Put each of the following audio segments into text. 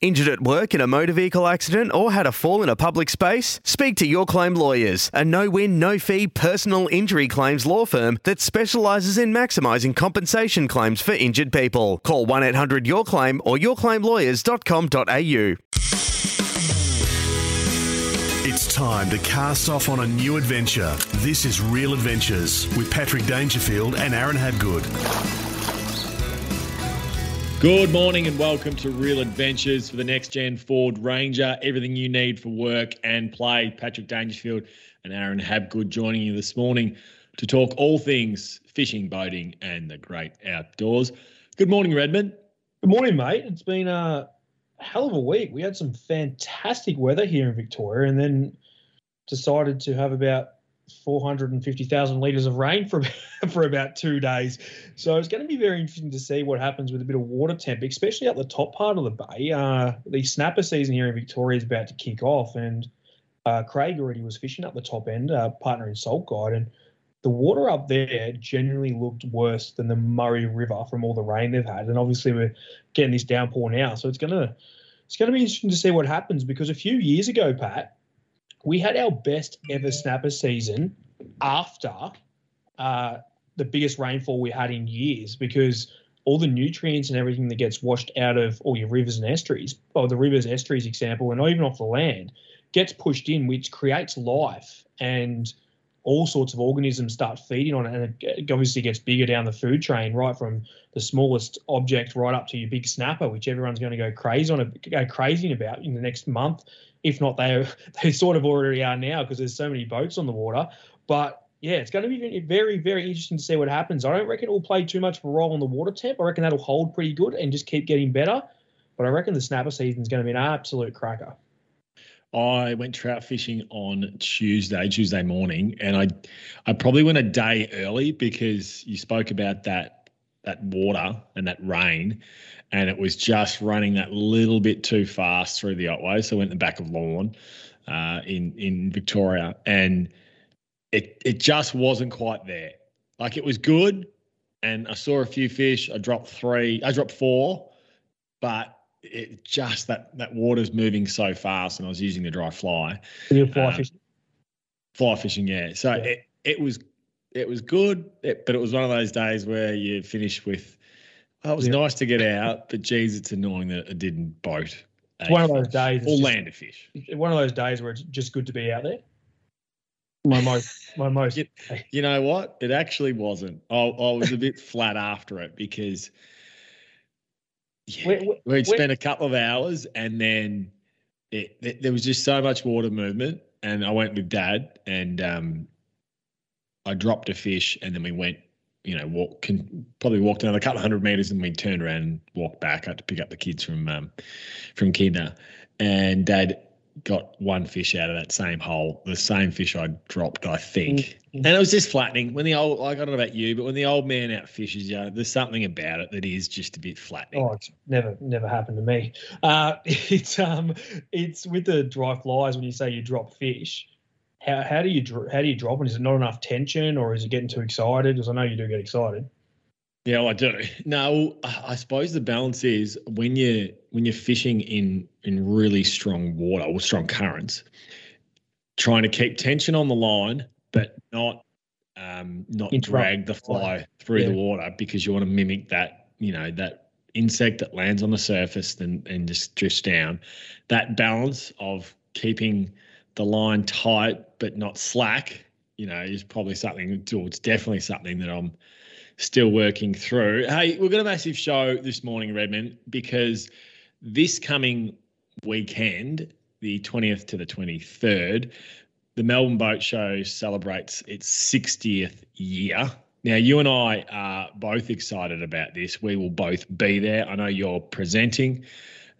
Injured at work in a motor vehicle accident or had a fall in a public space? Speak to Your Claim Lawyers, a no win, no fee personal injury claims law firm that specialises in maximising compensation claims for injured people. Call 1 800 Your Claim or yourclaimlawyers.com.au. It's time to cast off on a new adventure. This is Real Adventures with Patrick Dangerfield and Aaron Habgood. Good morning and welcome to Real Adventures for the next gen Ford Ranger. Everything you need for work and play. Patrick Dangerfield and Aaron Habgood joining you this morning to talk all things fishing, boating, and the great outdoors. Good morning, Redmond. Good morning, mate. It's been a hell of a week. We had some fantastic weather here in Victoria and then decided to have about 450,000 litres of rain for, for about two days. So it's going to be very interesting to see what happens with a bit of water temp, especially at the top part of the bay. Uh, the snapper season here in Victoria is about to kick off, and uh, Craig already was fishing up the top end, uh, partner in Salt Guide, and the water up there generally looked worse than the Murray River from all the rain they've had. And obviously we're getting this downpour now, so it's gonna it's gonna be interesting to see what happens because a few years ago, Pat, we had our best ever snapper season after uh, the biggest rainfall we had in years because all the nutrients and everything that gets washed out of all your rivers and estuaries, or the rivers, estuaries example, and even off the land, gets pushed in, which creates life and all sorts of organisms start feeding on it, and it obviously gets bigger down the food chain, right from the smallest object right up to your big snapper, which everyone's going to go crazy on, go crazy about in the next month. If not, they they sort of already are now because there's so many boats on the water. But yeah, it's going to be very, very interesting to see what happens. I don't reckon it will play too much of a role on the water temp. I reckon that'll hold pretty good and just keep getting better. But I reckon the snapper season is going to be an absolute cracker. I went trout fishing on Tuesday, Tuesday morning, and I, I probably went a day early because you spoke about that that water and that rain, and it was just running that little bit too fast through the Otway. So I went in the back of Lawn uh, in in Victoria, and it it just wasn't quite there. Like it was good, and I saw a few fish. I dropped three. I dropped four, but it just that that water's moving so fast, and I was using the dry fly. You're fly um, fishing. Fly fishing, yeah. So yeah. it it was it was good, it, but it was one of those days where you finish with. Oh, it was yeah. nice to get out, but geez, it's annoying that it didn't boat. It's one of those days. Or land a fish. One of those days where it's just good to be out there. My most, my most. You, you know what? It actually wasn't. I, I was a bit flat after it because yeah, we would spent a couple of hours, and then it, there was just so much water movement. And I went with Dad, and um, I dropped a fish, and then we went. You know, walk can probably walked another couple of hundred meters, and we turned around and walked back. I had to pick up the kids from um, from kinder, and Dad got one fish out of that same hole, the same fish I dropped, I think. Mm-hmm. And it was just flattening. When the old, like, I don't know about you, but when the old man out fishes you, there's something about it that is just a bit flattening. Oh, it's never, never happened to me. Uh, it's um, it's with the dry flies when you say you drop fish. How, how do you how do you drop it? Is it not enough tension, or is it getting too excited? Because I know you do get excited. Yeah, well, I do. No, I suppose the balance is when you when you're fishing in in really strong water or strong currents, trying to keep tension on the line, but not um, not drag the fly through yeah. the water because you want to mimic that you know that insect that lands on the surface and and just drifts down. That balance of keeping the line tight but not slack, you know, is probably something. or It's definitely something that I'm still working through. Hey, we've got a massive show this morning, Redmond, because this coming weekend, the 20th to the 23rd, the Melbourne Boat Show celebrates its 60th year. Now, you and I are both excited about this. We will both be there. I know you're presenting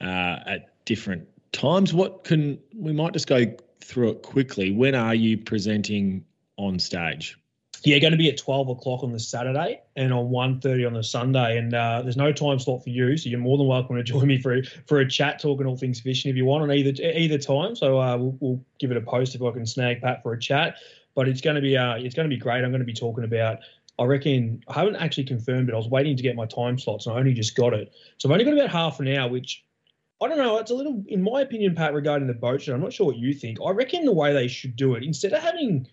uh, at different times. What can we might just go through it quickly? When are you presenting on stage? Yeah, going to be at 12 o'clock on the Saturday and on 1.30 on the Sunday. And uh, there's no time slot for you, so you're more than welcome to join me for for a chat talking all things fishing if you want on either either time. So uh, we'll, we'll, give it a post if I can snag Pat for a chat. But it's going to be uh, it's going to be great. I'm going to be talking about. I reckon I haven't actually confirmed it. I was waiting to get my time slots, and I only just got it. So I've only got about half an hour, which I don't know. It's a little, in my opinion, Pat, regarding the boat show. I'm not sure what you think. I reckon the way they should do it, instead of having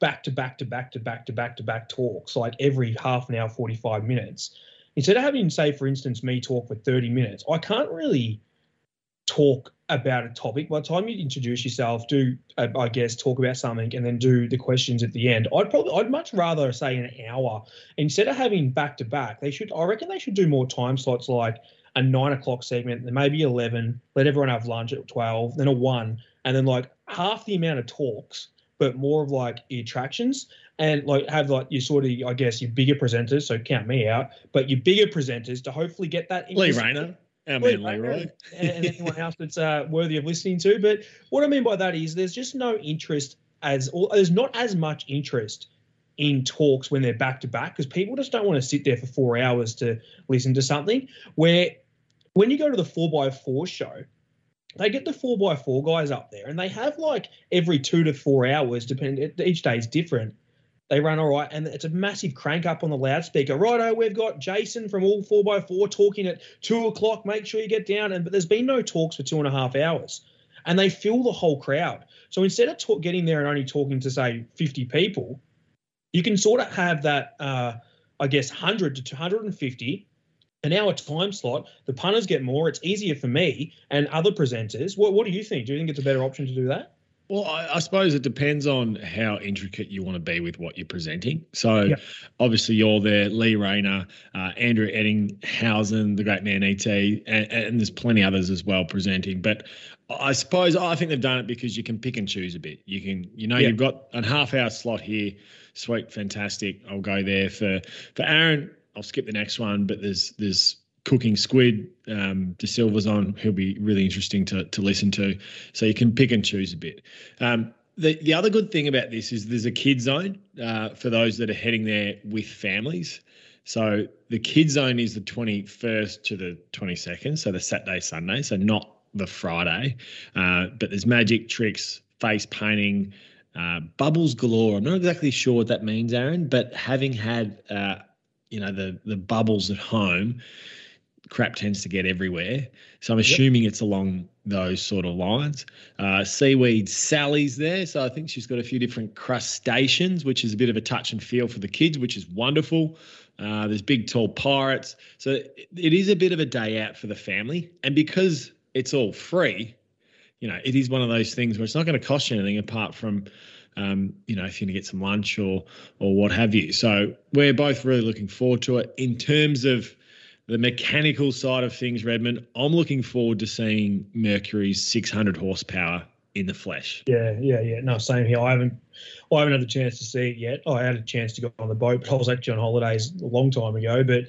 back to back to back to back to back to back talks like every half an hour, 45 minutes. Instead of having, say, for instance, me talk for 30 minutes, I can't really talk about a topic. By the time you introduce yourself, do uh, I guess talk about something, and then do the questions at the end. I'd probably I'd much rather say an hour instead of having back to back. They should I reckon they should do more time slots like a nine o'clock segment, then maybe eleven. Let everyone have lunch at twelve, then a one, and then like half the amount of talks but more of like attractions and like have like your sort of I guess your bigger presenters. So count me out, but your bigger presenters to hopefully get that. Lee Rayner. Our man Leroy. and, and anyone else that's uh, worthy of listening to. But what I mean by that is there's just no interest as, or there's not as much interest in talks when they're back to back because people just don't want to sit there for four hours to listen to something. Where when you go to the four by four show, they get the four by four guys up there and they have like every two to four hours, depending each day is different. They run all right, and it's a massive crank up on the loudspeaker. Righto, we've got Jason from all four by four talking at two o'clock. Make sure you get down. And but there's been no talks for two and a half hours, and they fill the whole crowd. So instead of talk, getting there and only talking to say 50 people, you can sort of have that, uh, I guess, 100 to 250 an hour time slot. The punters get more. It's easier for me and other presenters. What, what do you think? Do you think it's a better option to do that? Well, I, I, suppose it depends on how intricate you want to be with what you're presenting. So, yep. obviously, you're there, Lee Rayner, uh, Andrew Ettingshausen, the great man ET, and, and, there's plenty others as well presenting. But I suppose I think they've done it because you can pick and choose a bit. You can, you know, yep. you've got a half hour slot here. Sweet, fantastic. I'll go there for for Aaron. I'll skip the next one, but there's there's cooking squid. Um, De Silva's on. He'll be really interesting to to listen to. So you can pick and choose a bit. Um, the the other good thing about this is there's a kid zone uh, for those that are heading there with families. So the kid zone is the 21st to the 22nd, so the Saturday Sunday, so not the Friday. Uh, but there's magic tricks, face painting. Uh, bubbles galore. I'm not exactly sure what that means, Aaron, but having had uh, you know the the bubbles at home crap tends to get everywhere. So i'm assuming yep. it's along those sort of lines. Uh, seaweed sally's there. So i think she's got a few different crustaceans which is a bit of a touch and feel for the kids which is wonderful. Uh, there's big tall pirates. So it is a bit of a day out for the family. And because it's all free you know it is one of those things where it's not going to cost you anything apart from um, you know, if you're going to get some lunch or or what have you. So we're both really looking forward to it. In terms of the mechanical side of things, Redmond, I'm looking forward to seeing Mercury's 600 horsepower in the flesh. Yeah, yeah, yeah. No, same here. I haven't, I haven't had a chance to see it yet. I had a chance to go on the boat, but I was actually on holidays a long time ago. But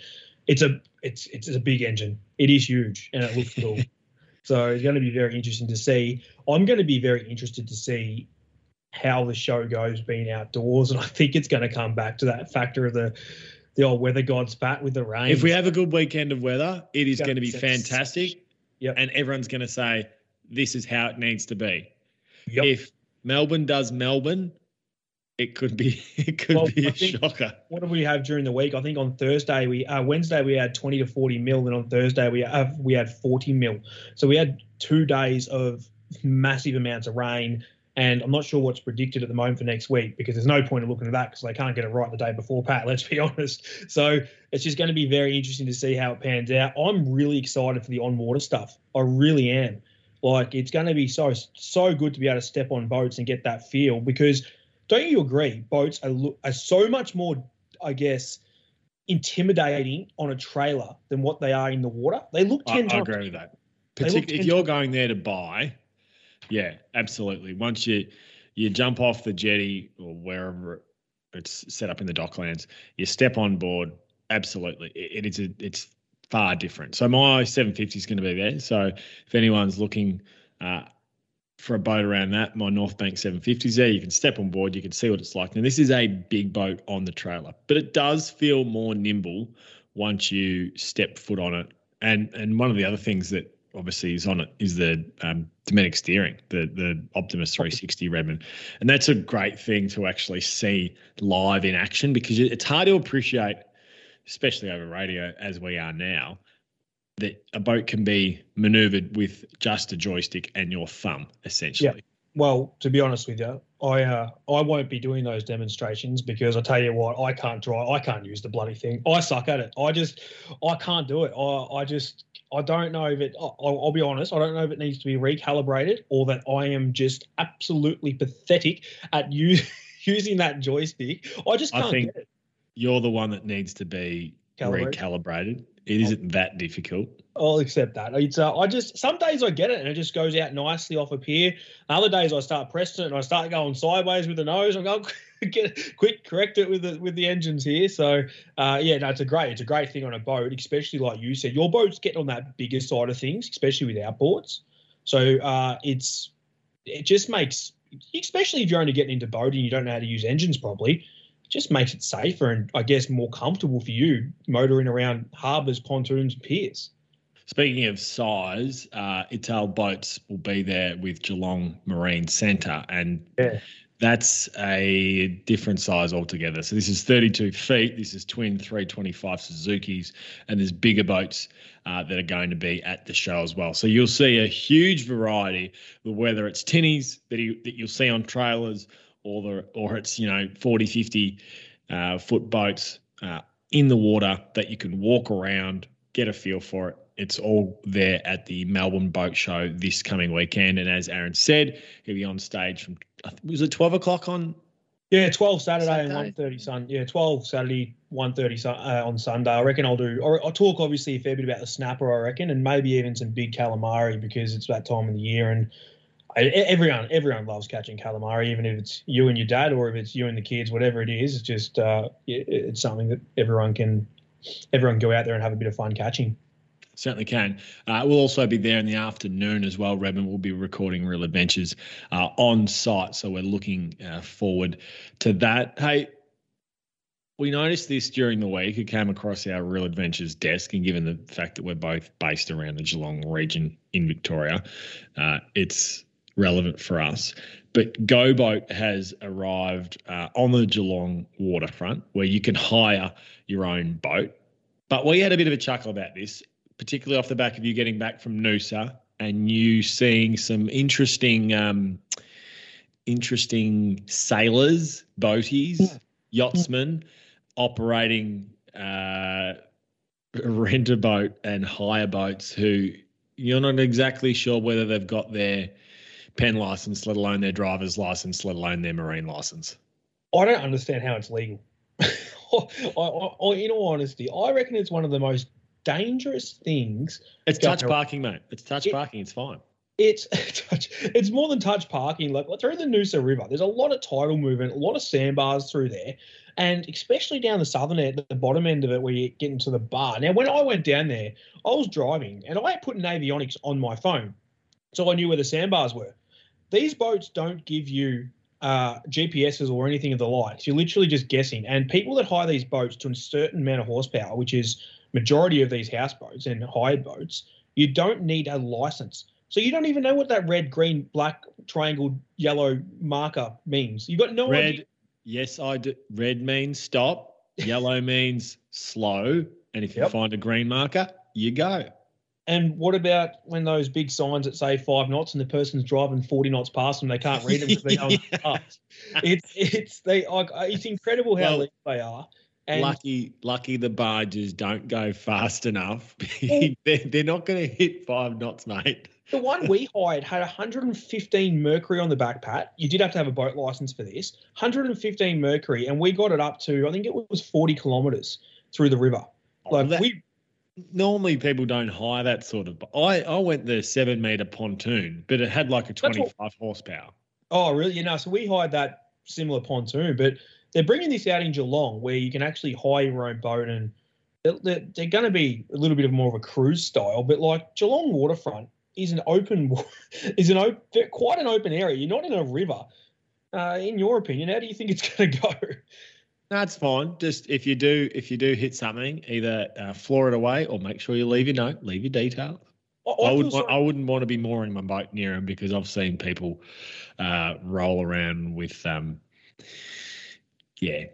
it's a, it's, it's a big engine. It is huge, and it looks cool. so it's going to be very interesting to see. I'm going to be very interested to see how the show goes being outdoors. And I think it's going to come back to that factor of the the old weather god's bat with the rain. If we have a good weekend of weather, it is going to be fantastic. Yep. And everyone's going to say, this is how it needs to be. Yep. If Melbourne does Melbourne, it could be it could well, be a shocker. What do we have during the week? I think on Thursday we uh, Wednesday we had 20 to 40 mil, and on Thursday we have we had 40 mil. So we had two days of massive amounts of rain and I'm not sure what's predicted at the moment for next week because there's no point in looking at that because they can't get it right the day before, Pat, let's be honest. So it's just going to be very interesting to see how it pans out. I'm really excited for the on water stuff. I really am. Like, it's going to be so, so good to be able to step on boats and get that feel because don't you agree? Boats are, are so much more, I guess, intimidating on a trailer than what they are in the water. They look 10 I, times. I agree with that. Particularly if you're going there to buy, yeah, absolutely. Once you you jump off the jetty or wherever it's set up in the docklands, you step on board. Absolutely, it, it is a, it's far different. So my 750 is going to be there. So if anyone's looking uh, for a boat around that, my North Bank 750 is there. You can step on board. You can see what it's like. Now this is a big boat on the trailer, but it does feel more nimble once you step foot on it. And and one of the other things that obviously is on it is the um, Dometic steering, the the Optimus 360 Redmond, and that's a great thing to actually see live in action because it's hard to appreciate, especially over radio as we are now, that a boat can be maneuvered with just a joystick and your thumb, essentially. Yeah. Well, to be honest with you, I uh, I won't be doing those demonstrations because I tell you what, I can't drive. I can't use the bloody thing. I suck at it. I just I can't do it. I I just I don't know if it. I'll, I'll be honest. I don't know if it needs to be recalibrated or that I am just absolutely pathetic at you using that joystick. I just can't I think get it. You're the one that needs to be recalibrated. It isn't that difficult. I'll accept that. It's uh, I just some days I get it and it just goes out nicely off a pier. Other days I start pressing it and I start going sideways with the nose. I go get quick correct it with the with the engines here. So uh, yeah, no, it's a great it's a great thing on a boat, especially like you said. Your boat's getting on that bigger side of things, especially with outboards. So uh, it's it just makes especially if you're only getting into boating, you don't know how to use engines properly. Just makes it safer and I guess more comfortable for you motoring around harbours, pontoons, piers. Speaking of size, uh, Ital Boats will be there with Geelong Marine Centre, and Yeah. that's a different size altogether. So this is 32 feet. This is twin 325 Suzuki's, and there's bigger boats uh, that are going to be at the show as well. So you'll see a huge variety, whether it's tinnies that, you, that you'll see on trailers, or the or it's you know 40, 50 uh, foot boats uh, in the water that you can walk around, get a feel for it. It's all there at the Melbourne Boat Show this coming weekend. And as Aaron said, he'll be on stage from was it twelve o'clock on Yeah, twelve Saturday, and Saturday. one thirty Sun. Yeah, twelve Saturday, one thirty sun, uh, on Sunday. I reckon I'll do. Or I'll talk obviously a fair bit about the snapper. I reckon, and maybe even some big calamari because it's that time of the year, and I, everyone everyone loves catching calamari, even if it's you and your dad or if it's you and the kids, whatever it is. It's just uh, it, it's something that everyone can everyone go out there and have a bit of fun catching. Certainly can. Uh, we'll also be there in the afternoon as well. Redmond will be recording Real Adventures uh, on site, so we're looking uh, forward to that. Hey, we noticed this during the week. It came across our Real Adventures desk, and given the fact that we're both based around the Geelong region in Victoria, uh, it's relevant for us. But GoBoat has arrived uh, on the Geelong waterfront, where you can hire your own boat. But we had a bit of a chuckle about this particularly off the back of you getting back from Noosa and you seeing some interesting, um, interesting sailors, boaties, yachtsmen operating uh, rent a boat and hire boats who you're not exactly sure whether they've got their pen license, let alone their driver's license, let alone their marine license. I don't understand how it's legal. I, I, in all honesty, I reckon it's one of the most dangerous things It's touch parking, mate. It's touch It- parking. It's fine. it's touch, it's more than touch parking. Like through the Noosa River, there's a lot of tidal movement, a lot of sandbars through there, and especially down the southern end, the bottom end of it, where you get into the bar. Now, when I went down there, I was driving and I had put Navionics on my phone, so I knew where the sandbars were. These boats don't give you uh, GPSs or anything of the like. You're literally just guessing. And people that hire these boats to a certain amount of horsepower, which is majority of these houseboats and hired boats, you don't need a license. So you don't even know what that red, green, black, triangle, yellow marker means. You've got no Red, idea. yes, I do. Red means stop. Yellow means slow. And if you Yep. find a green marker, you go. And what about when those big signs that say five knots and the person's driving 40 knots past them, they can't read them because they're going Yeah. It's it's they like it's incredible how Well, they are. And lucky, lucky the barges don't go fast enough. they're, they're not going to hit five knots, mate. The one we hired had 115 mercury on the back pat. You did have to have a boat license for this. 115 mercury, and we got it up to I think it was 40 kilometers through the river. Oh, like that- we, Normally, people don't hire that sort of. I I went the seven meter pontoon, but it had like a twenty five horsepower. oh really? You know, so we hired that similar pontoon, but they're bringing this out in Geelong where you can actually hire your own boat and they're, they're going to be a little bit of more of a cruise style, but like Geelong waterfront is an open is an open, quite an open area. You're not in a river. Uh, in your opinion, how do you think it's going to go? That's fine. Just if you do if you do hit something, either uh, floor it away or make sure you leave your note, leave your details. I, I, I would I wouldn't want to be mooring my boat near them because I've seen people uh, roll around with um, yeah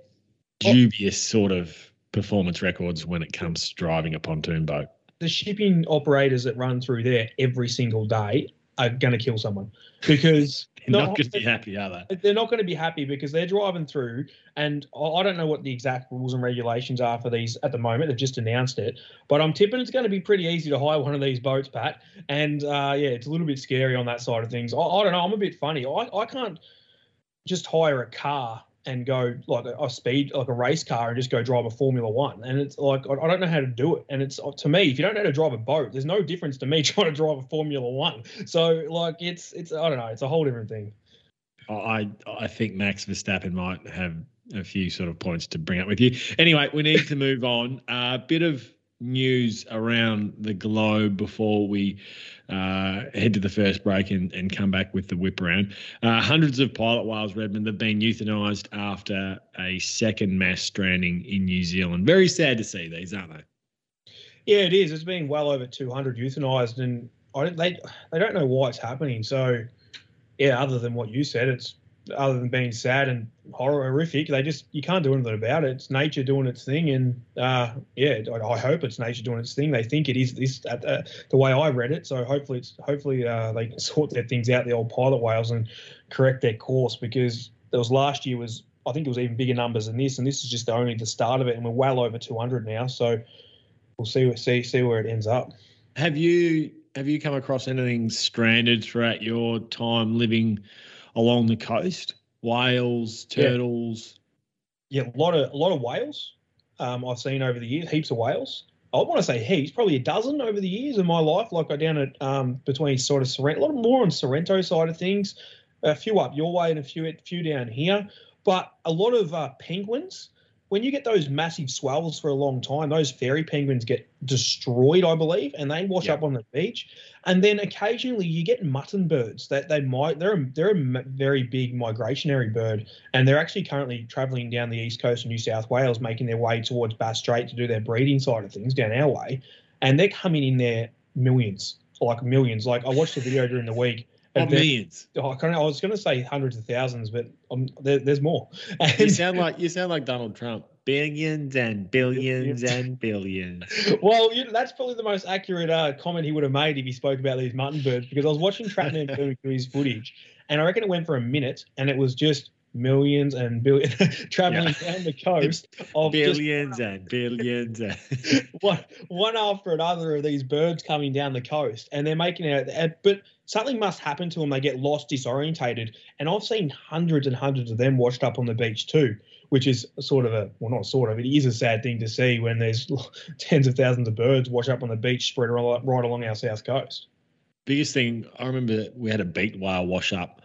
dubious sort of performance records when it comes to driving a pontoon boat. The shipping operators that run through there every single day are going to kill someone because not, going to be happy, are they? They're not going to be happy because they're driving through, and I don't know what the exact rules and regulations are for these at the moment. They've just announced it, but I'm tipping it's going to be pretty easy to hire one of these boats, Pat. And uh, yeah, it's a little bit scary on that side of things. I, I don't know. I'm a bit funny. I, I can't just hire a car and go like a, speed like a race car and just go drive a Formula One. And it's like I, I, don't know how to do it. And it's to me, if you don't know how to drive a boat, there's no difference to me trying to drive a Formula One. So like it's it's I don't know, it's a whole different thing. I I think Max Verstappen might have a few sort of points to bring up with you. Anyway, we need to move on. A uh, bit of news around the globe before we uh, head to the first break and, and come back with the whip around. Uh, hundreds of pilot whales, Redmond, have been euthanised after a second mass stranding in New Zealand. Very sad to see these, aren't they? Yeah, it is. It's been well over 200 euthanised, and I don't, they they don't know why it's happening. So, yeah, other than what you said, it's other than being sad and horrific, they just you can't do anything about it. It's nature doing its thing, and uh, yeah, I, hope it's nature doing its thing. They think it is this uh, the way I read it. So hopefully, it's hopefully uh, they can sort their things out, the old pilot whales, and correct their course because there was last year was I think it was even bigger numbers than this, and this is just only the start of it, and we're well over 200 now. So we'll see see see where it ends up. Have you have you come across anything stranded throughout your time living? Along the coast. Whales, turtles. Yeah, yeah a lot of a lot of whales. Um, I've seen over the years, heaps of whales. I want to say heaps, probably a dozen over the years of my life. Like I down at um, between sort of Sorrento, a lot more on Sorrento side of things, a few up your way and a few a few down here. But a lot of uh, penguins when you get those massive swells for a long time, those fairy penguins get destroyed, I believe, and they wash up on the beach. And then occasionally you get mutton birds that they might they're a, they're a very big migrationary bird, and they're actually currently travelling down the east coast of New South Wales, making their way towards Bass Strait to do their breeding side of things down our way, and they're coming in there millions, like millions. Like I watched a video during the week Oh, millions. Oh, I, I was going to say hundreds of thousands, but um, there, there's more. And, you sound like you sound like Donald Trump. Billions and billions and billions. well, you know, that's probably the most accurate uh, comment he would have made if he spoke about these mutton birds. Because I was watching Trapman do his footage, and I reckon it went for a minute, and it was just millions and billions traveling yeah. down the coast of billions just, and billions and one, one after another of these birds coming down the coast and they're making it but something must happen to them they get lost disorientated and i've seen hundreds and hundreds of them washed up on the beach too which is sort of a well not sort of it is a sad thing to see when there's tens of thousands of birds washed up on the beach spread right along our south coast biggest thing i remember we had a beaked whale wash up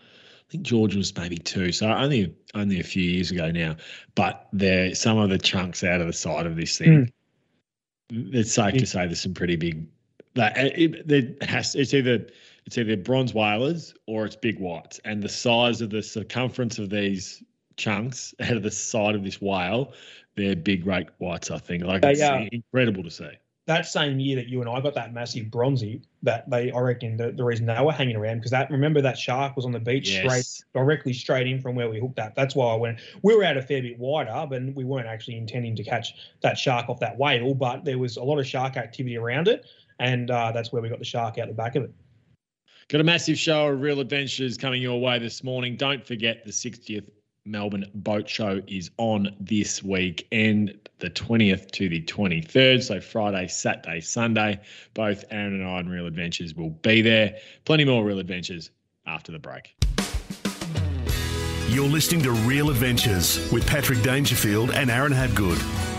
I think George was maybe two, so only only a few years ago now. But there, some of the chunks out of the side of this thing. Mm. It's safe to say there's some pretty big. Like it, it has. It's either it's either bronze whalers or it's big whites, and the size of the circumference of these chunks out of the side of this whale, they're big great whites. I think like it's uh, incredible to see that same year that you and I got that massive bronzy, that they, I reckon, the, the reason they were hanging around because that remember that shark was on the beach yes. straight directly straight in from where we hooked that. That's why I went. We were out a fair bit wider, but we weren't actually intending to catch that shark off that whale. But there was a lot of shark activity around it, and uh, that's where we got the shark out the back of it. Got a massive show of real adventures coming your way this morning. Don't forget the 60th Melbourne Boat Show is on this week and the 20th to the 23rd. So Friday, Saturday, Sunday. Both Aaron and I and Real Adventures will be there. Plenty more Real Adventures after the break. You're listening to Real Adventures with Patrick Dangerfield and Aaron Habgood.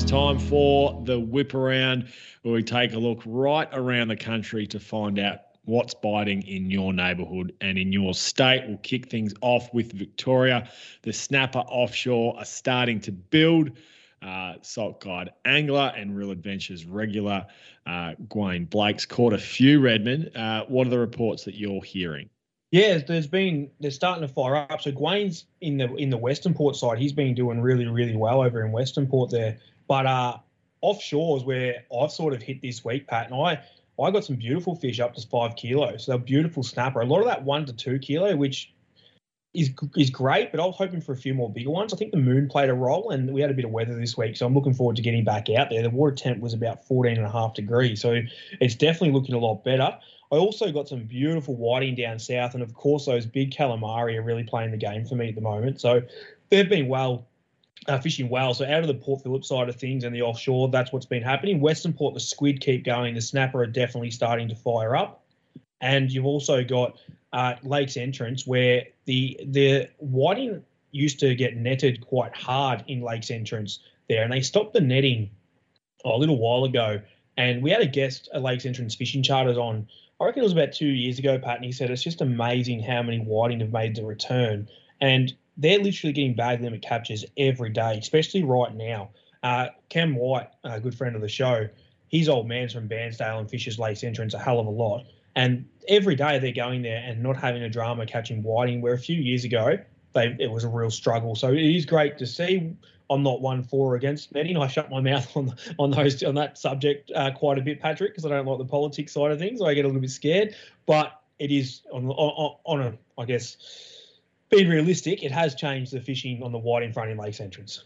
It's time for the whip around where we take a look right around the country to find out what's biting in your neighbourhood and in your state. We'll kick things off with Victoria. The snapper offshore are starting to build. uh, Salt Guide Angler and Real Adventures regular. Uh, Gwayne Blake's caught a few Redmond. Uh, what are the reports that you're hearing? Yeah, there's been they're starting to fire up. So Gwayne's in the in the Western Port side. He's been doing really really well over in Western Port there. But uh, offshore is where I've sort of hit this week, Pat, and I I got some beautiful fish up to five kilos. So beautiful snapper. A lot of that one to two kilo, which is is great, but I was hoping for a few more bigger ones. I think the moon played a role, and we had a bit of weather this week, so I'm looking forward to getting back out there. The water temp was about 14 and a half degrees, so it's definitely looking a lot better. I also got some beautiful whiting down south, and of course those big calamari are really playing the game for me at the moment. So they've been well uh, fishing well. So out of the Port Phillip side of things and the offshore, that's what's been happening. Western Port, the squid keep going. The snapper are definitely starting to fire up, and you've also got uh, Lakes Entrance where the the whiting used to get netted quite hard in Lakes Entrance there, and they stopped the netting a little while ago. And we had a guest at Lakes Entrance Fishing Charters on. I reckon it was about two years ago, Pat, and he said it's just amazing how many whiting have made the return. And they're literally getting bag limit captures every day, especially right now. Uh, Cam White, a good friend of the show, his old man's from Bairnsdale and fishes Lakes Entrance a hell of a lot. And every day they're going there and not having a drama catching whiting, where a few years ago they it was a real struggle. So it is great to see. I'm not one for or against netting. I shut my mouth on on those on that subject uh, quite a bit, Patrick, because I don't like the politics side of things. I get a little bit scared, but it is on on, on a I guess being realistic, it has changed the fishing on the white in front in Lakes Entrance.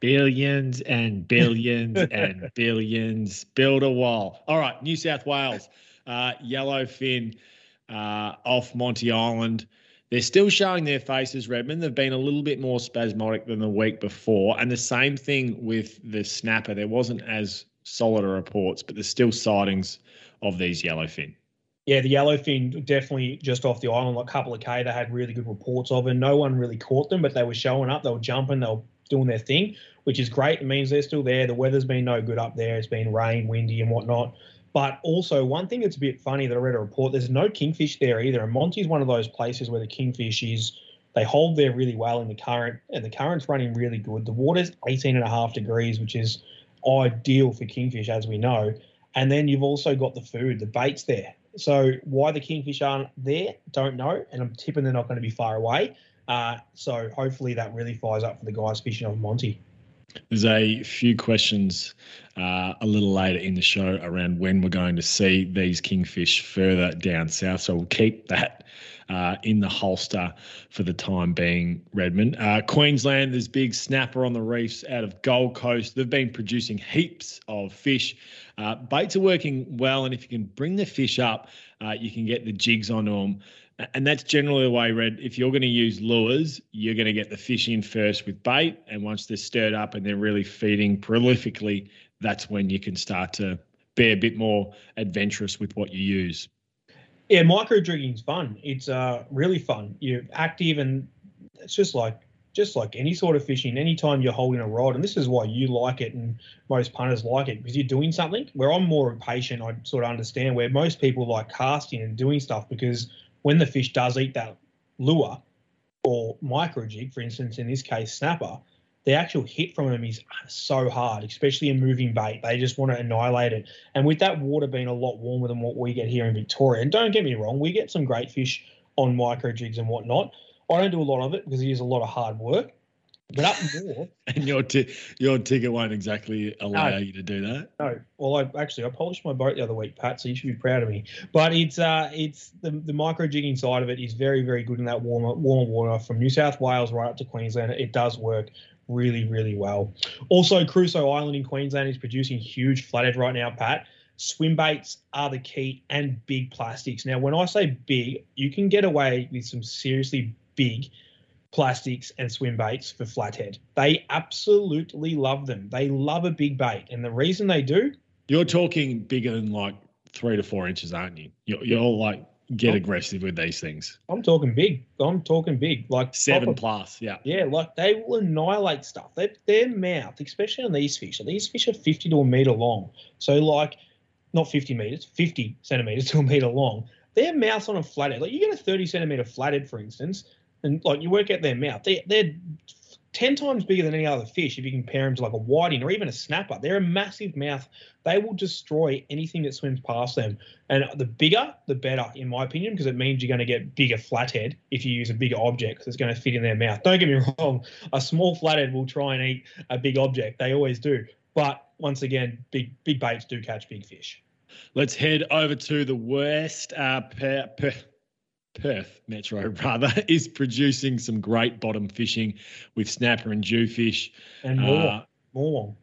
Billions and billions and billions. Build a wall. All right, New South Wales, uh, yellowfin uh, off Monty Island. They're still showing their faces, Redmond. They've been a little bit more spasmodic than the week before. And the same thing with the snapper. There wasn't as solid a reports, but there's still sightings of these yellowfin. Yeah, the yellowfin definitely just off the island, like a couple of K, they had really good reports of, and no one really caught them, but they were showing up, they were jumping, they were doing their thing, which is great. It means they're still there. The weather's been no good up there. It's been rain, windy, and whatnot. But also, one thing that's a bit funny that I read a report, there's no kingfish there either. And Monty's one of those places where the kingfish is, they hold there really well in the current, and the current's running really good. The water's 18 and a half degrees, which is ideal for kingfish, as we know. And then you've also got the food, the bait's there. So why the kingfish aren't there, don't know, and I'm tipping they're not going to be far away. Uh, so hopefully that really fires up for the guys fishing off Monty. There's a few questions uh, a little later in the show around when we're going to see these kingfish further down south. So we'll keep that uh, in the holster for the time being, Redmond. Uh, Queensland, there's big snapper on the reefs out of Gold Coast. They've been producing heaps of fish. Uh, baits are working well, and if you can bring the fish up, uh, you can get the jigs onto them. And that's generally the way, Red. If you're going to use lures, you're going to get the fish in first with bait. And once they're stirred up and they're really feeding prolifically, that's when you can start to be a bit more adventurous with what you use. Yeah, micro jigging's fun. It's uh, really fun. You're active, and it's just like just like any sort of fishing. Anytime you're holding a rod, and this is why you like it, and most punters like it because you're doing something. Where I'm more impatient, I sort of understand. Where most people like casting and doing stuff because when the fish does eat that lure or micro jig, for instance, in this case snapper, the actual hit from them is so hard, especially in moving bait. They just want to annihilate it. And with that water being a lot warmer than what we get here in Victoria, and don't get me wrong, we get some great fish on micro jigs and whatnot. I don't do a lot of it because it is a lot of hard work. But up north, and your t- your ticket won't exactly allow no, you to do that. No, well, I actually I polished my boat the other week, Pat. So you should be proud of me. But it's uh, it's the the micro jigging side of it is very very good in that warmer warmer water from New South Wales right up to Queensland. It does work really, really well. Also, Crusoe Island in Queensland is producing huge flathead right now, Pat. Swim baits are the key and big plastics. Now, when I say big, you can get away with some seriously big plastics and swim baits for flathead. They absolutely love them. They love a big bait. And the reason they do. You're talking bigger than like three to four inches, aren't you? You're, you're like get I'm, aggressive with these things. I'm talking big. I'm talking big, like seven proper, plus. Yeah, yeah, like they will annihilate stuff. They, their mouth, especially on these fish, these fish are 50 to a meter long. So like, not 50 meters, 50 centimeters to a meter long. Their mouth's on a flathead. Like you get a 30 centimeter flathead, for instance, and like you work out their mouth, they, they're 10 times bigger than any other fish if you compare them to like a whiting or even a snapper. They're a massive mouth. They will destroy anything that swims past them. And the bigger, the better, in my opinion, because it means you're going to get bigger flathead if you use a bigger object because it's going to fit in their mouth. Don't get me wrong, a small flathead will try and eat a big object. They always do. But once again, big big baits do catch big fish. Let's head over to the West. Uh, per, per, Perth Metro rather is producing some great bottom fishing with snapper and jewfish and more, uh, more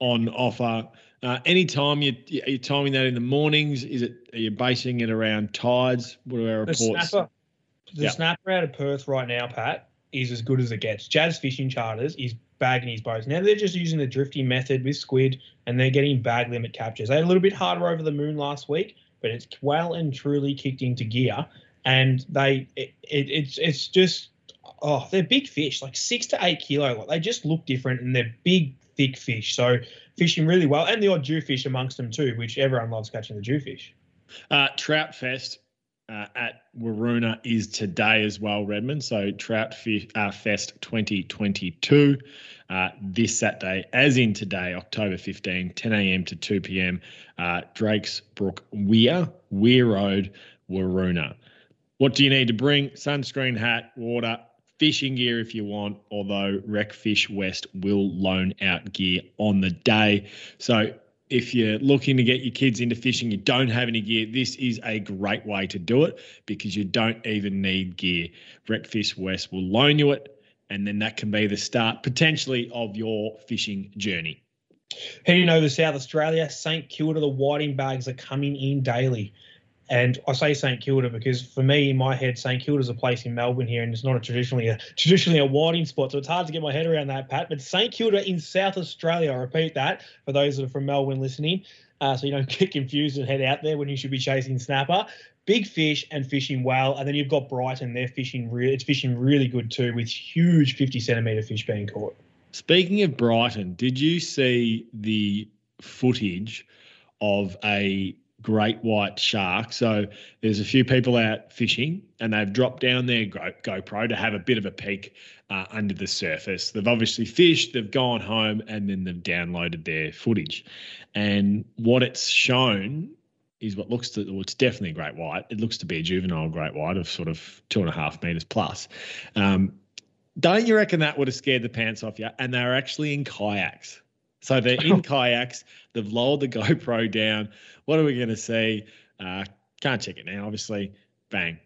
on offer. Uh, anytime you are you timing that in the mornings? Is it are you basing it around tides? What are our the reports? Snapper, the yep. snapper out of Perth right now, Pat, is as good as it gets. Jazz Fishing Charters is bagging his boats. Now they're just using the drifting method with squid and they're getting bag limit captures. They had a little bit harder over the moon last week, but it's well and truly kicked into gear and they it, it, it's it's just oh they're big fish like six to eight kilo like they just look different and they're big thick fish so fishing really well and the odd jewfish amongst them too which everyone loves catching the jewfish uh, trout fest uh, at Waroona is today as well, Redmond. So Trout uh, Fest 2022 uh, this Saturday, as in today, October 15, 10 a.m. to 2 p.m. Uh, Drakes Brook Weir, Weir Road, Waroona. What do you need to bring? Sunscreen, hat, water, fishing gear if you want, although Recfish West will loan out gear on the day. So if you're looking to get your kids into fishing, you don't have any gear, this is a great way to do it because you don't even need gear. Recfish West will loan you it, and then that can be the start potentially of your fishing journey. Heading over to South Australia, St Kilda, the whiting bags are coming in daily. And I say St Kilda because for me, in my head, St Kilda's a place in Melbourne here, and it's not a traditionally a traditionally a whiting spot, so it's hard to get my head around that, Pat. But St Kilda in South Australia, I repeat that for those that are from Melbourne listening, uh, so you don't get confused and head out there when you should be chasing snapper. Big fish and fishing well, and then you've got Brighton. They're fishing it's fishing really good too, with huge 50 centimeter fish being caught. Speaking of Brighton, did you see the footage of a great white shark. So there's a few people out fishing and they've dropped down their GoPro to have a bit of a peek uh, under the surface. They've obviously fished, they've gone home, and then they've downloaded their footage. And what it's shown is what looks to, well, it's definitely a great white. It looks to be a juvenile great white of sort of two and a half meters plus. Um, don't you reckon that would have scared the pants off you? And they're actually in kayaks. So they're in kayaks. They've lowered the GoPro down. What are we going to see? Uh, can't check it now, obviously. Bang.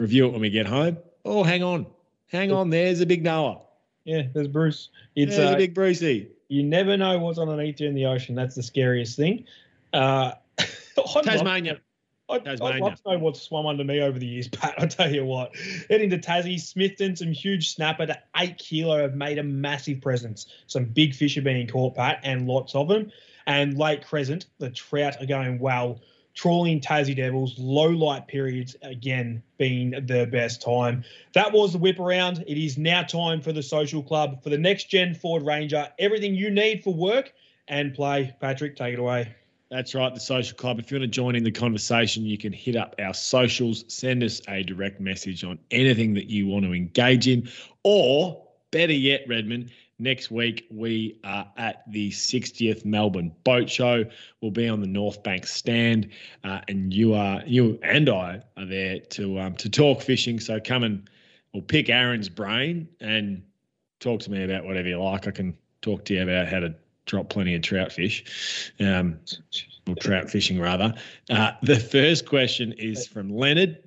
Review it when we get home. Oh, hang on. Hang on. There's a big Noah. Yeah, there's Bruce. It's there's uh, a big Brucey. You never know what's underneath you in the ocean. That's the scariest thing. Uh, Tasmania. I'd, I'd, love to know what's swum under me over the years, Pat. I tell you what. Heading to Tassie, Smithton, some huge snapper to eight kilo have made a massive presence. Some big fish are being caught, Pat, and lots of them. And Lake Crescent, the trout are going well. Trawling Tassie Devils, low light periods again being the best time. That was the whip around. It is now time for the social club for the next gen Ford Ranger. Everything you need for work and play. Patrick, take it away. That's right, the social club. If you want to join in the conversation, you can hit up our socials, send us a direct message on anything that you want to engage in, or better yet, Redmond, next week we are at the 60th Melbourne Boat Show. We'll be on the North Bank stand, uh, and you are you and I are there to um, to talk fishing. So come and we'll pick Aaron's brain and talk to me about whatever you like. I can talk to you about how to drop plenty of trout fish, um, or trout fishing rather. Uh, the first question is from Leonard.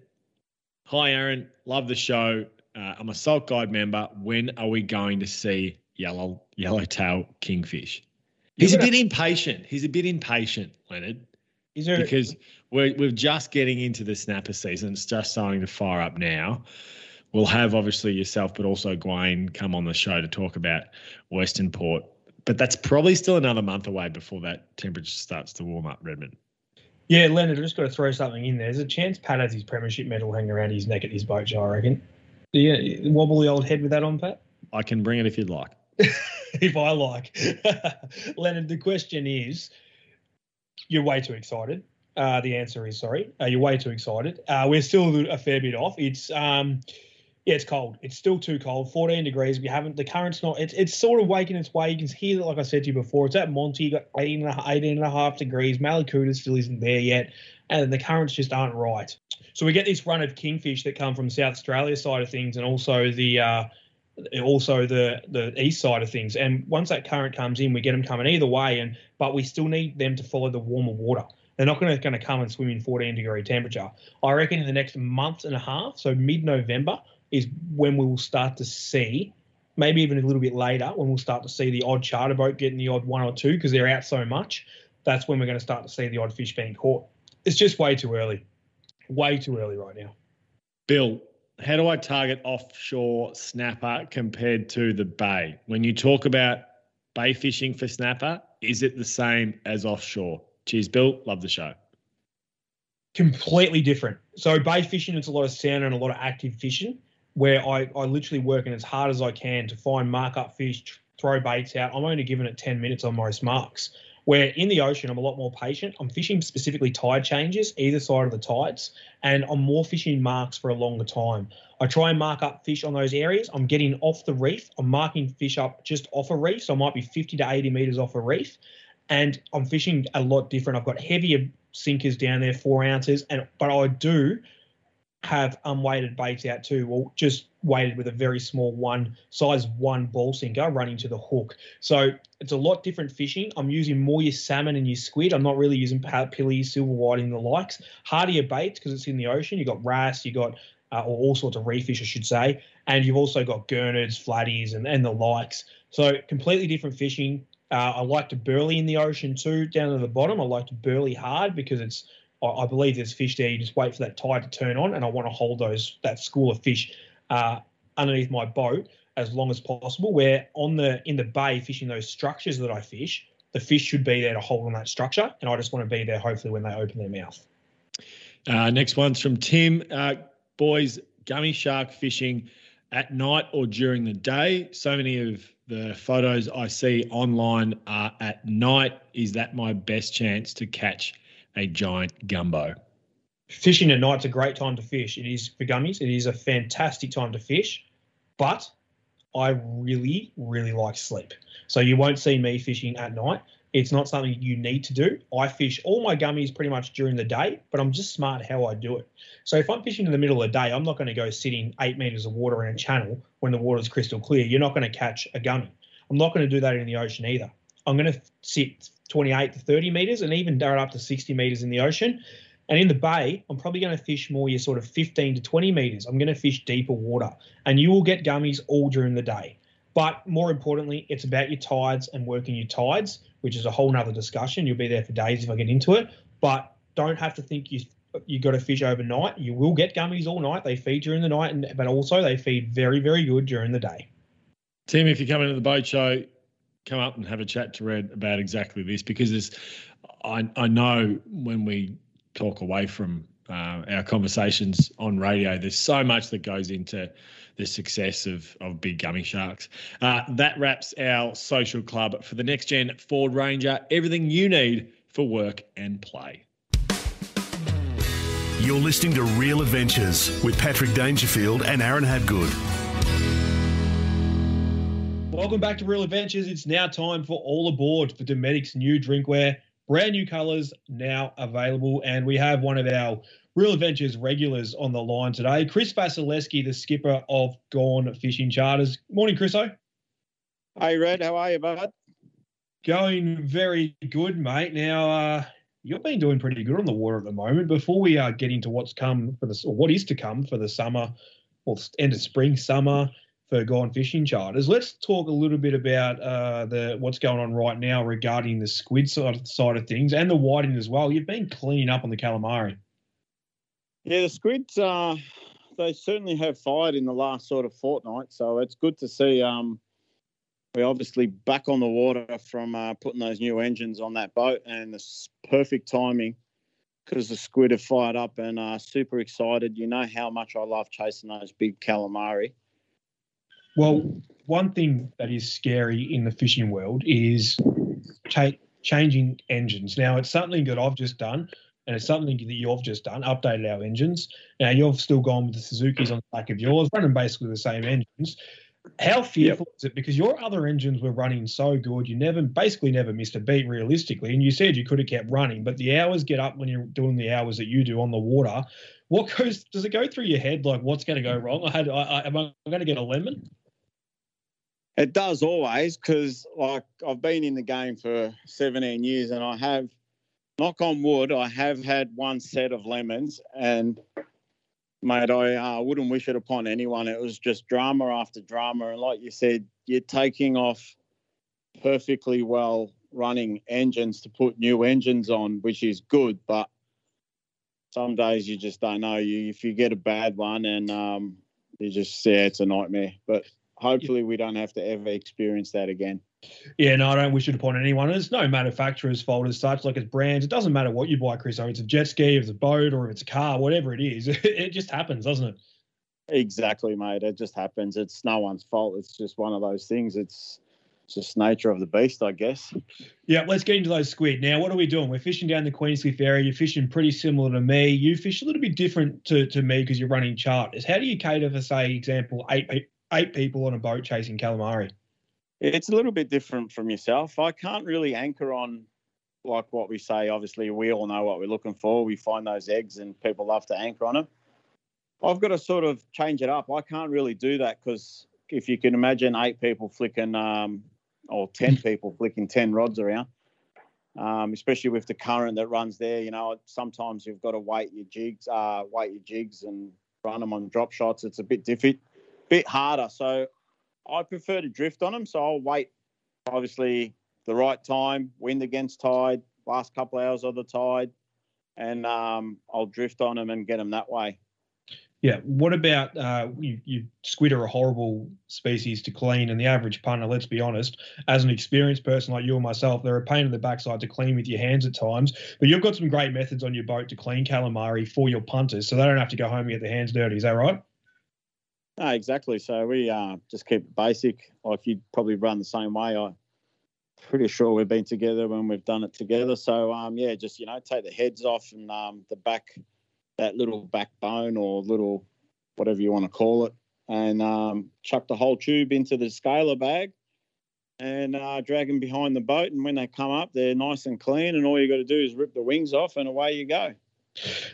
Hi, Aaron. Love the show. Uh, I'm a Salt Guide member. When are we going to see yellow yellowtail kingfish? He's a bit impatient. He's a bit impatient, Leonard. Is there because we're we're just getting into the snapper season. It's just starting to fire up now. We'll have obviously yourself, but also Gwaine come on the show to talk about Western Port but that's probably still another month away before that temperature starts to warm up, Redmond. Yeah, Leonard, I just got to throw something in there. There's a chance Pat has his premiership medal hanging around his neck at his boat show, I reckon. Do you wobble the old head with that on, Pat? I can bring it if you'd like. if I like. Leonard, the question is you're way too excited. Uh, the answer is sorry. Uh, you're way too excited. Uh, we're still a fair bit off. It's um, Yeah, it's cold. It's still too cold. 14 degrees. We haven't. The current's not. It's it's sort of waking its way. You can hear, that, like I said to you before, it's at Monty. You got 18 and, a, 18 and a half degrees. Mallacoota still isn't there yet, and the currents just aren't right. So we get this run of kingfish that come from South Australia side of things, and also the uh, also the the east side of things. And once that current comes in, we get them coming either way. And but we still need them to follow the warmer water. They're not going to, going to come and swim in 14 degree temperature. I reckon in the next month and a half, so mid November, is when we will start to see, maybe even a little bit later, when we'll start to see the odd charter boat getting the odd one or two because they're out so much. That's when we're going to start to see the odd fish being caught. It's just way too early. Way too early right now. Bill, how do I target offshore snapper compared to the bay? When you talk about bay fishing for snapper, is it the same as offshore? Cheers, Bill. Love the show. Completely different. So bay fishing, it's a lot of sound and a lot of active fishing where I, I literally working as hard as I can to find mark up fish, throw baits out. I'm only giving it 10 minutes on most marks. Where in the ocean, I'm a lot more patient. I'm fishing specifically tide changes, either side of the tides, and I'm more fishing marks for a longer time. I try and mark up fish on those areas. I'm getting off the reef. I'm marking fish up just off a reef. So I might be 50 to 80 meters off a reef and I'm fishing a lot different. I've got heavier sinkers down there, four ounces, and but I do have unweighted baits out too, or just weighted with a very small one size one ball sinker running to the hook. So it's a lot different fishing. I'm using more your salmon and your squid. I'm not really using pilly, silver whiting, the likes. Hardier baits because it's in the ocean. You've got wrasse, you've got uh, or all sorts of reef fish, I should say, and you've also got gurnards, flatties, and and the likes. So completely different fishing. Uh, I like to burley in the ocean too, down to the bottom. I like to burley hard because it's. I, I believe there's fish there. You just wait for that tide to turn on, and I want to hold those that school of fish uh, underneath my boat as long as possible. Where on the in the bay fishing those structures that I fish, the fish should be there to hold on that structure, and I just want to be there. Hopefully, when they open their mouth. Uh, next one's from Tim. Uh, boys, gummy shark fishing at night or during the day. So many of the photos I see online are at night. Is that my best chance to catch a giant gumbo? Fishing at night's a great time to fish. It is for gummies. It is a fantastic time to fish, but I really, really like sleep. So you won't see me fishing at night. It's not something you need to do. I fish all my gummies pretty much during the day, but I'm just smart how I do it. So if I'm fishing in the middle of the day, I'm not going to go sit in eight meters of water in a channel when the water is crystal clear. You're not going to catch a gummy. I'm not going to do that in the ocean either. I'm going to sit 28 to 30 meters and even dart up to 60 meters in the ocean. And in the bay, I'm probably going to fish more your sort of 15 to 20 meters. I'm going to fish deeper water, and you will get gummies all during the day. But more importantly, it's about your tides and working your tides, which is a whole nother discussion. You'll be there for days if I get into it. But don't have to think you you got to fish overnight. You will get gummies all night. They feed during the night, and but also they feed very very good during the day. Tim, if you come into the boat show, come up and have a chat to Red about exactly this because there's, I I know when we talk away from uh, our conversations on radio, there's so much that goes into the success of, of big gummy sharks. Uh, that wraps our social club for the next gen Ford Ranger. Everything you need for work and play. You're listening to Real Adventures with Patrick Dangerfield and Aaron Habgood. Welcome back to Real Adventures. It's now time for all aboard for Dometic's new drinkware. Brand new colours now available, and we have one of our Real Adventures regulars on the line today. Chris Vasilevsky, the skipper of Gone Fishing Charters. Morning, Chriso. Hey, Red. How are you, bud? Going very good, mate. Now, uh, you've been doing pretty good on the water at the moment. Before we uh, get into what's come for this, or what is to come for the summer, well, end of spring, summer for Gone Fishing Charters, let's talk a little bit about uh, the what's going on right now regarding the squid side, side of things and the whiting as well. You've been cleaning up on the calamari. Yeah, the squids, uh, they certainly have fired in the last sort of fortnight. So it's good to see. Um, we're obviously back on the water from uh, putting those new engines on that boat, and it's perfect timing because the squid have fired up and are super excited. You know how much I love chasing those big calamari. Well, one thing that is scary in the fishing world is cha- changing engines. Now, it's something that I've just done and it's something that you've just done, updated our engines. Now you've still gone with the Suzuki's on the back of yours, running basically the same engines. How fearful yep. is it? Because your other engines were running so good, you never, basically, never missed a beat realistically. And you said you could have kept running, but the hours get up when you're doing the hours that you do on the water. What goes? Does it go through your head like what's going to go wrong? I had, I, I, am I going to get a lemon? It does always because, like, I've been in the game for 17 years, and I have, knock on wood, I have had one set of lemons, and mate, I uh, wouldn't wish it upon anyone. It was just drama after drama. And like you said, you're taking off perfectly well running engines to put new engines on, which is good. But some days you just don't know. You if you get a bad one and um, you just yeah, it's a nightmare. But hopefully we don't have to ever experience that again. Yeah, no, I don't wish it upon anyone. It's no manufacturer's fault as such. Like it's brands. It doesn't matter what you buy, Chris. Or it's a jet ski, if it's a boat, or if it's a car, whatever it is. It just happens, doesn't it? Exactly, mate. It just happens. It's no one's fault. It's just one of those things. It's just nature of the beast, I guess. Yeah, let's get into those squid. Now, what are we doing? We're fishing down the Queenscliff area. You're fishing pretty similar to me. You fish a little bit different to, to me because you're running charters. How do you cater for, say, example, eight eight people on a boat chasing calamari? It's a little bit different from yourself. I can't really anchor on like what we say. Obviously, we all know what we're looking for. We find those eggs, and people love to anchor on them. I've got to sort of change it up. I can't really do that because if you can imagine eight people flicking, um, or ten people flicking ten rods around, um, especially with the current that runs there, you know, sometimes you've got to weight your jigs, uh, weight your jigs, and run them on drop shots. It's a bit diffi- bit harder. So I prefer to drift on them, so I'll wait. Obviously, the right time, wind against tide, last couple of hours of the tide, and um, I'll drift on them and get them that way. Yeah. What about uh, you, you? Squid are a horrible species to clean, and the average punter, let's be honest, as an experienced person like you and myself, they're a pain in the backside to clean with your hands at times. But you've got some great methods on your boat to clean calamari for your punters, so they don't have to go home and get their hands dirty. Is that right? No, exactly. So we uh, just keep it basic. Like you'd probably run the same way. I'm pretty sure we've been together when we've done it together. So um, yeah, just you know, take the heads off and um, the back, that little backbone or little whatever you want to call it, and um, chuck the whole tube into the scaler bag and uh, drag them behind the boat. And when they come up, they're nice and clean. And all you got to do is rip the wings off, and away you go.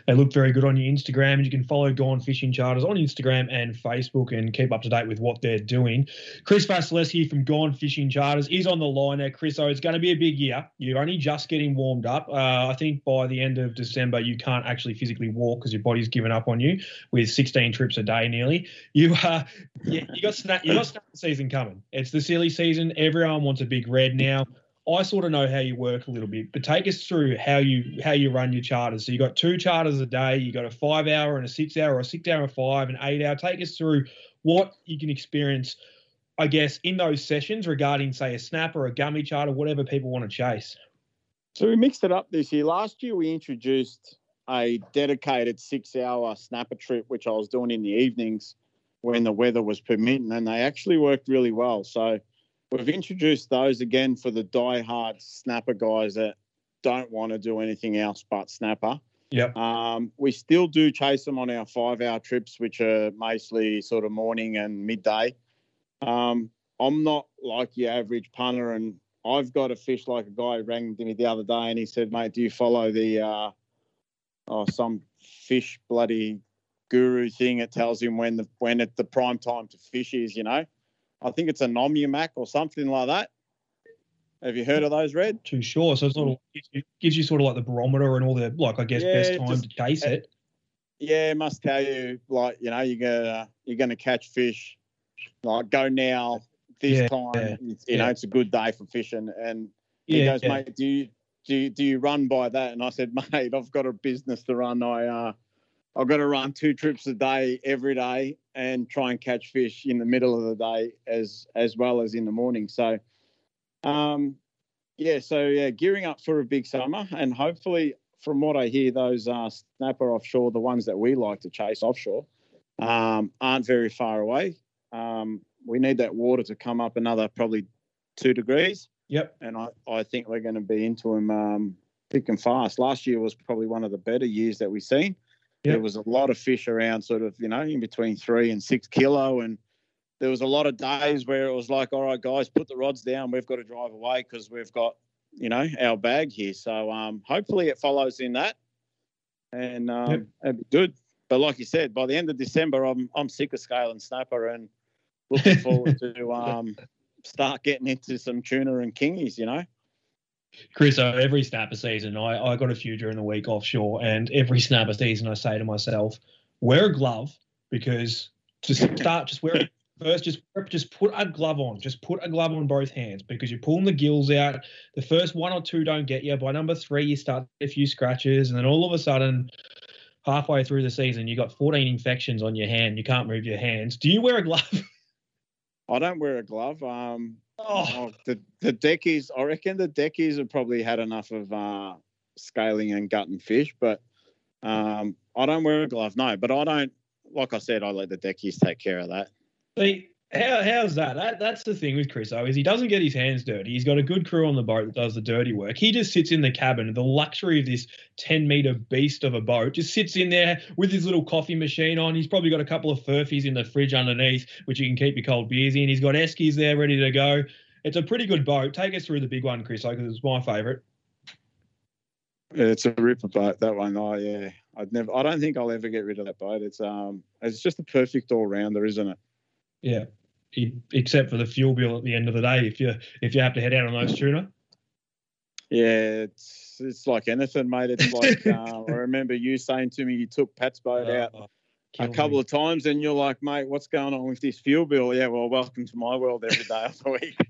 They look very good on your Instagram, and you can follow Gone Fishing Charters on Instagram and Facebook and keep up to date with what they're doing. Chris Vasilevsky from Gone Fishing Charters is on the line now. Chris, so it's going to be a big year. You're only just getting warmed up. Uh, I think by the end of December, you can't actually physically walk because your body's given up on you with 16 trips a day nearly. You uh, yeah, you got snap, you got snap season coming. It's the silly season. Everyone wants a big red now. I sort of know how you work a little bit, but take us through how you how you run your charters. So you got two charters a day. You got a five hour and a six hour, or a six hour and five, and eight hour. Take us through what you can experience, I guess, in those sessions regarding, say, a snap or a gummy charter, whatever people want to chase. So we mixed it up this year. Last year we introduced a dedicated six hour snapper trip, which I was doing in the evenings when the weather was permitting, and they actually worked really well. So We've introduced those again for the die-hard snapper guys that don't want to do anything else but snapper. Yep. Um, we still do chase them on our five-hour trips, which are mostly sort of morning and midday. Um, I'm not like your average punter, and I've got a fish like a guy rang me the other day, and he said, "Mate, do you follow the uh, oh some fish bloody guru thing? It tells him when the when it, the prime time to fish is, you know." I think it's a Nomumac or something like that. Have you heard of those, Red? Too sure. So it sort of gives you, sort of like the barometer and all the like, I guess, yeah, best time just, to chase it. Yeah, it must tell you like you know you're gonna you're gonna catch fish. Like go now this yeah, time. Yeah, you yeah. know it's a good day for fishing. And he goes, mate, do you do you, do you run by that? And I said, mate, I've got a business to run. I uh, I've got to run two trips a day every day and try and catch fish in the middle of the day as as well as in the morning. So, um, yeah, so yeah, gearing up for a big summer, and hopefully, from what I hear, those uh, snapper offshore, the ones that we like to chase offshore, um, aren't very far away. Um, we need that water to come up another probably two degrees. Yep. And I, I think we're going to be into them um, thick and fast. Last year was probably one of the better years that we've seen. Yep. There was a lot of fish around, sort of, you know, in between three and six kilo. And there was a lot of days where it was like, all right, guys, put the rods down. We've got to drive away because we've got, you know, our bag here. So um, hopefully it follows in that. And um, Yep. it'd be good. But like you said, by the end of December, I'm I'm sick of scale and snapper and looking forward to um, start getting into some tuna and kingies, you know. Chris, so every snapper season, I, I got a few during the week offshore, and every snapper season, I say to myself, wear a glove because just start, just wear it first, just just put a glove on, just put a glove on both hands because you're pulling the gills out. The first one or two don't get you. By number three, you start a few scratches, and then all of a sudden, halfway through the season, you got 14 infections on your hand. You can't move your hands. Do you wear a glove? I don't wear a glove. Um, oh, oh, the the deckies, I reckon the deckies have probably had enough of uh, scaling and gutting fish, but um, I don't wear a glove. No, but I don't. Like I said, I let the deckies take care of that. See, how, how's that? that? That's the thing with Chris, though, is he doesn't get his hands dirty. He's got a good crew on the boat that does the dirty work. He just sits in the cabin. The luxury of this 10 meter beast of a boat just sits in there with his little coffee machine on. He's probably got a couple of furfies in the fridge underneath, which you can keep your cold beers in. He's got eskies there ready to go. It's a pretty good boat. Take us through the big one, Chris, because it's my favourite. It's a ripper boat that one. Oh yeah, I'd never. I don't think I'll ever get rid of that boat. It's um, it's just a perfect all rounder, isn't it? Yeah. Except for the fuel bill at the end of the day, if you if you have to head out on those tuna. Yeah, it's it's like anything, mate. It's like uh, I remember you saying to me you took Pat's boat out Oh, a couple of times, and you're like, mate, what's going on with this fuel bill? Yeah, well, welcome to my world every day of the week.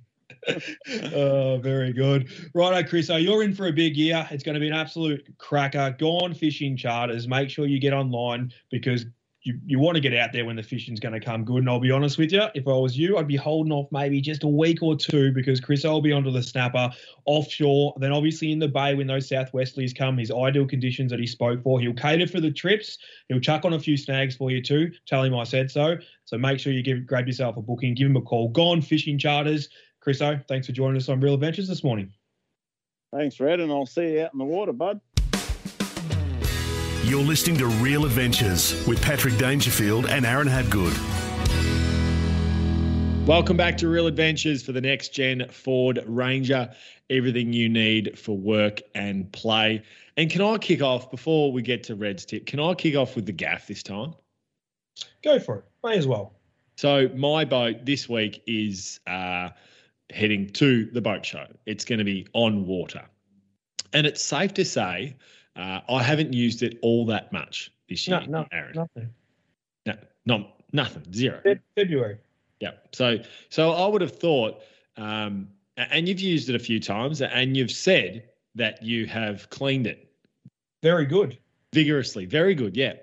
oh, very good. Righto, Chris. So you're in for a big year. It's going to be an absolute cracker. Gone fishing charters. Make sure you get online because you, you want to get out there when the fishing's going to come good. And I'll be honest with you, if I was you, I'd be holding off maybe just a week or two because Chris will be onto the snapper offshore. Then obviously in the bay when those southwesterlies come, his ideal conditions that he spoke for. He'll cater for the trips. He'll chuck on a few snags for you too. Tell him I said so. So make sure you give grab yourself a booking, give him a call. Gone fishing charters. Chris O, thanks for joining us on Real Adventures this morning. Thanks, Red, and I'll see you out in the water, bud. You're listening to Real Adventures with Patrick Dangerfield and Aaron Habgood. Welcome back to Real Adventures for the next gen Ford Ranger. Everything you need for work and play. And can I kick off before we get to Red's tip? Can I kick off with the gaff this time? Go for it. May as well. So my boat this week is uh, heading to the boat show. It's going to be on water, and it's safe to say uh, I haven't used it all that much this year. no, Aaron. nothing. No, not nothing, zero. Fe- February. Yeah. So so I would have thought, um, and you've used it a few times, and you've said that you have cleaned it Very good. vigorously. Very good. Yeah.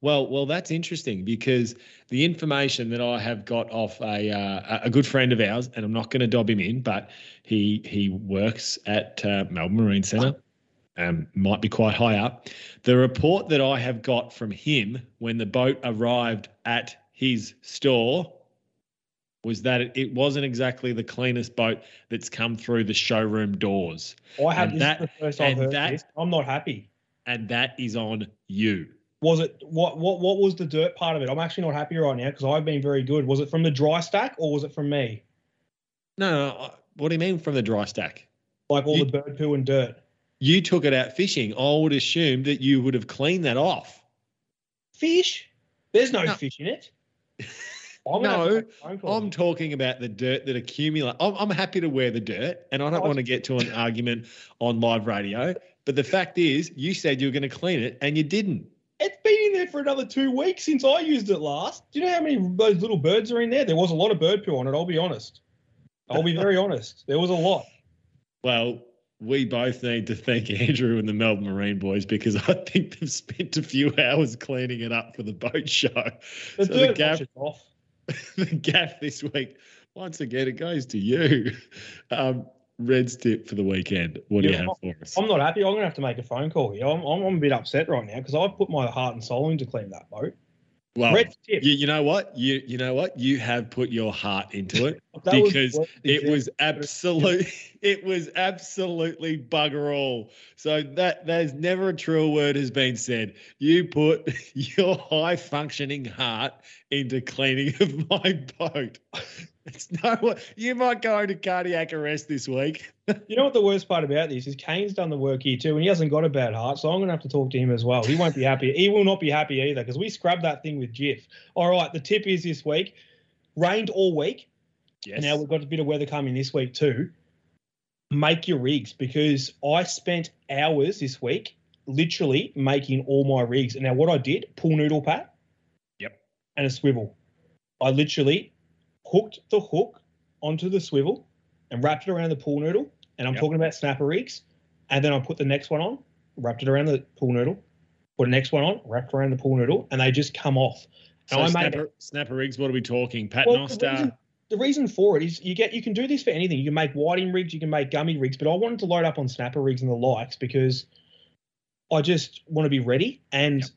Well, well, that's interesting because the information that I have got off a uh, a good friend of ours, and I'm not going to dob him in, but he he works at uh, Melbourne Marine Centre. Um, might be quite high up. The report that I have got from him when the boat arrived at his store was that it, wasn't exactly the cleanest boat that's come through the showroom doors, I had And this that- first I've heard that, this. I'm not happy. and that is on you. Was it what what what was the dirt part of it? I'm actually not happy right now because I've been very good. Was it from the dry stack or was it from me? No, no, I- what do you mean from the dry stack? Like all You- the bird poo and dirt. You took it out fishing. I would assume that you would have cleaned that off. Fish? There's no, No. fish in it. I'm gonna have to No, make a phone call. I'm talking about the dirt that accumulates. I'm, I'm happy to wear the dirt, and I don't want to get to an argument on live radio. But the fact is, you said you were going to clean it, and you didn't. It's been in there for another two weeks since I used it last. Do you know how many of those little birds are in there? There was a lot of bird poo on it. I'll be honest. I'll be very honest. There was a lot. Well, we both need to thank Andrew and the Melbourne Marine boys because I think they've spent a few hours cleaning it up for the boat show. The So the off. the gaff this week. Once again, it goes to you. Um, Red's tip for the weekend. What do you Yeah, have for us? I'm not happy. I'm gonna have to make a phone call here. I'm, I'm, I'm a bit upset right now because I've put my heart and soul into clean that boat. Well, you, you know what? You you know what? You have put your heart into it That was because it was absolute it was absolutely bugger all. So that there's never a truer word has been said. You put your high functioning heart into cleaning of my boat. It's no you might go into cardiac arrest this week. You know what the worst part about this is? Kane's done the work here too, and he hasn't got a bad heart. So I'm going to have to talk to him as well. He won't be happy. He will not be happy either because we scrubbed that thing with Jif. All right, the tip is this week rained all week. Yes. And now we've got a bit of weather coming this week too. Make your rigs because I spent hours this week literally making all my rigs. And now what I did, pool noodle pat. Yep. And a swivel. I literally hooked the hook onto the swivel and wrapped it around the pool noodle. And I'm Yep. talking about snapper rigs. And then I put the next one on, wrapped it around the pool noodle, put the next one on, wrapped around the pool noodle, and they just come off. so And I made snapper, snapper rigs, what are we talking? Pat well, the reason, the reason for it is you get you can do this for anything. You can make whiting rigs, you can make gummy rigs, but I wanted to load up on snapper rigs and the likes because I just want to be ready. And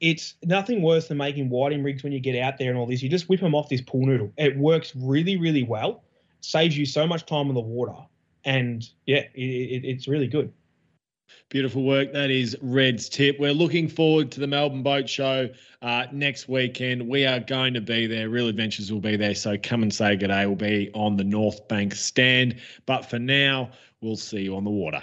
it's nothing worse than making whiting rigs when you get out there and all this. You just whip them off this pool noodle. It works really, really well. Saves you so much time on the water, and yeah, it, it, it's really good. Beautiful work. That is Red's tip. We're looking forward to the Melbourne Boat Show uh, next weekend. We are going to be there. Real Adventures will be there. So come and say good day. We'll be on the North Bank stand. But for now, we'll see you on the water.